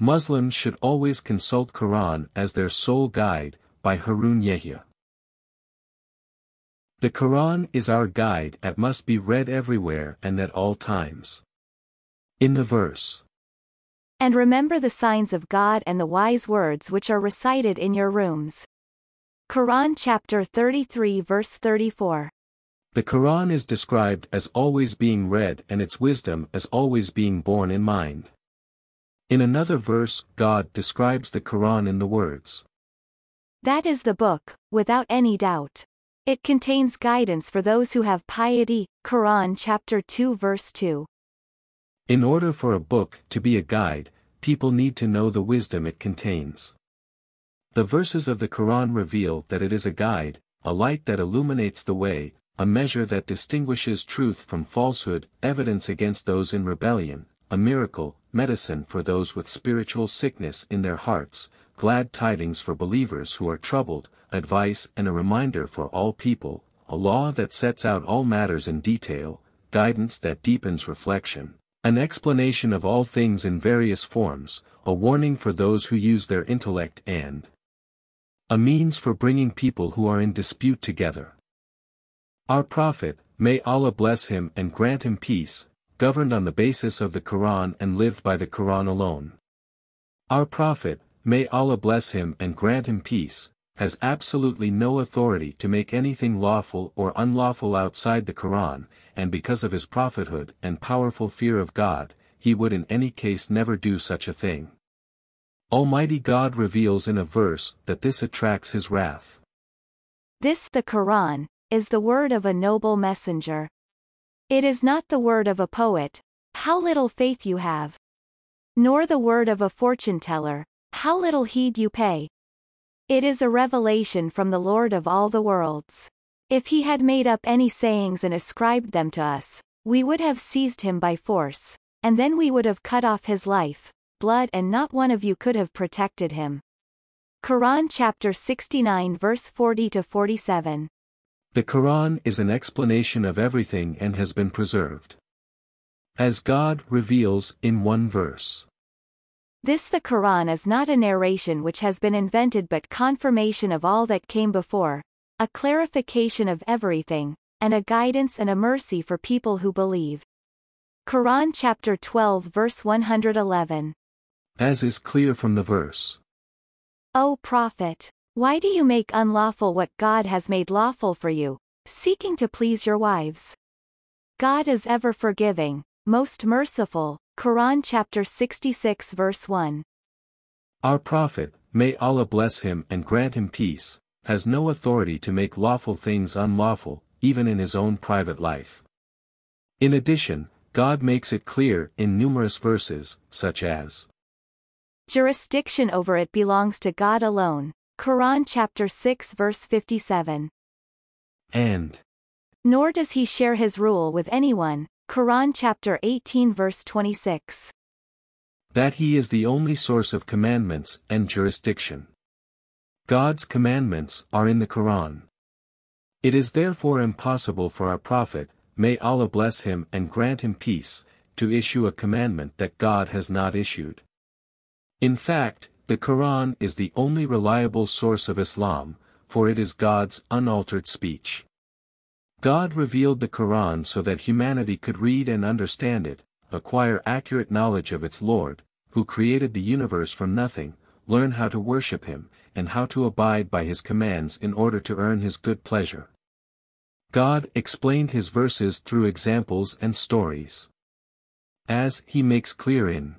Muslims should always consult Quran as their sole guide, by Harun Yahya. The Quran is our guide and must be read everywhere and at all times. In the verse, And remember the signs of God and the wise words which are recited in your rooms. Quran chapter 33 verse 34. the Quran is described as always being read and its wisdom as always being borne in mind. In another verse, God describes the Quran in the words, That is the book, without any doubt. It contains guidance for those who have piety. Quran chapter 2 verse 2. In order for a book to be a guide, people need to know the wisdom it contains. The verses of the Quran reveal that it is a guide, a light that illuminates the way, a measure that distinguishes truth from falsehood, evidence against those in rebellion, a miracle, medicine for those with spiritual sickness in their hearts, glad tidings for believers who are troubled, advice and a reminder for all people, a law that sets out all matters in detail, guidance that deepens reflection, an explanation of all things in various forms, a warning for those who use their intellect and a means for bringing people who are in dispute together. Our Prophet, may Allah bless him and grant him peace, governed on the basis of the Quran and lived by the Quran alone. Our Prophet, may Allah bless him and grant him peace, has absolutely no authority to make anything lawful or unlawful outside the Quran, and because of his prophethood and powerful fear of God, he would in any case never do such a thing. Almighty God reveals in a verse that this attracts his wrath. This, the Quran, is the word of a noble messenger. It is not the word of a poet, how little faith you have. Nor the word of a fortune teller, how little heed you pay. It is a revelation from the Lord of all the worlds. If he had made up any sayings and ascribed them to us, we would have seized him by force, and then we would have cut off his life, blood and not one of you could have protected him. Quran chapter 69 verse 40 to 47. The Quran is an explanation of everything and has been preserved. As God reveals in one verse. This the Quran is not a narration which has been invented but confirmation of all that came before, a clarification of everything, and a guidance and a mercy for people who believe. Quran chapter 12 verse 111. As is clear from the verse. O Prophet, why do you make unlawful what God has made lawful for you, seeking to please your wives? God is ever forgiving, most merciful. Quran chapter 66 verse 1. Our Prophet, may Allah bless him and grant him peace, has no authority to make lawful things unlawful, even in his own private life. In addition, God makes it clear in numerous verses, such as Jurisdiction over it belongs to God alone. Quran chapter 6 verse 57. and Nor does he share his rule with anyone. Quran chapter 18 verse 26. that he is the only source of commandments and jurisdiction. God's commandments are in the Quran. It is therefore impossible for our Prophet, may Allah bless him and grant him peace, to issue a commandment that God has not issued. In fact, the Quran is the only reliable source of Islam, for it is God's unaltered speech. God revealed the Quran so that humanity could read and understand it, acquire accurate knowledge of its Lord, who created the universe from nothing, learn how to worship him, and how to abide by his commands in order to earn his good pleasure. God explained his verses through examples and stories. As he makes clear in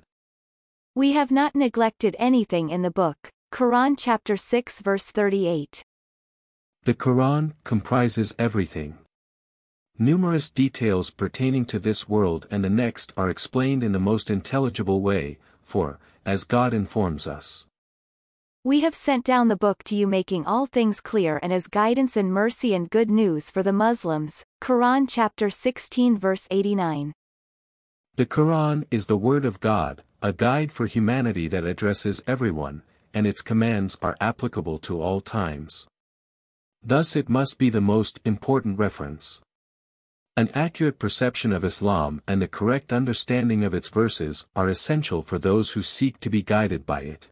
We have not neglected anything in the book. Quran chapter 6 verse 38. The Quran comprises everything. Numerous details pertaining to this world and the next are explained in the most intelligible way, for, as God informs us, We have sent down the book to you making all things clear and as guidance and mercy and good news for the Muslims. Quran chapter 16 verse 89. the Quran is the Word of God, a guide for humanity that addresses everyone, and its commands are applicable to all times. Thus it must be the most important reference. An accurate perception of Islam and the correct understanding of its verses are essential for those who seek to be guided by it.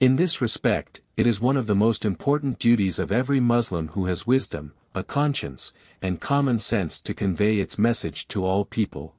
In this respect, it is one of the most important duties of every Muslim who has wisdom, a conscience, and common sense to convey its message to all people.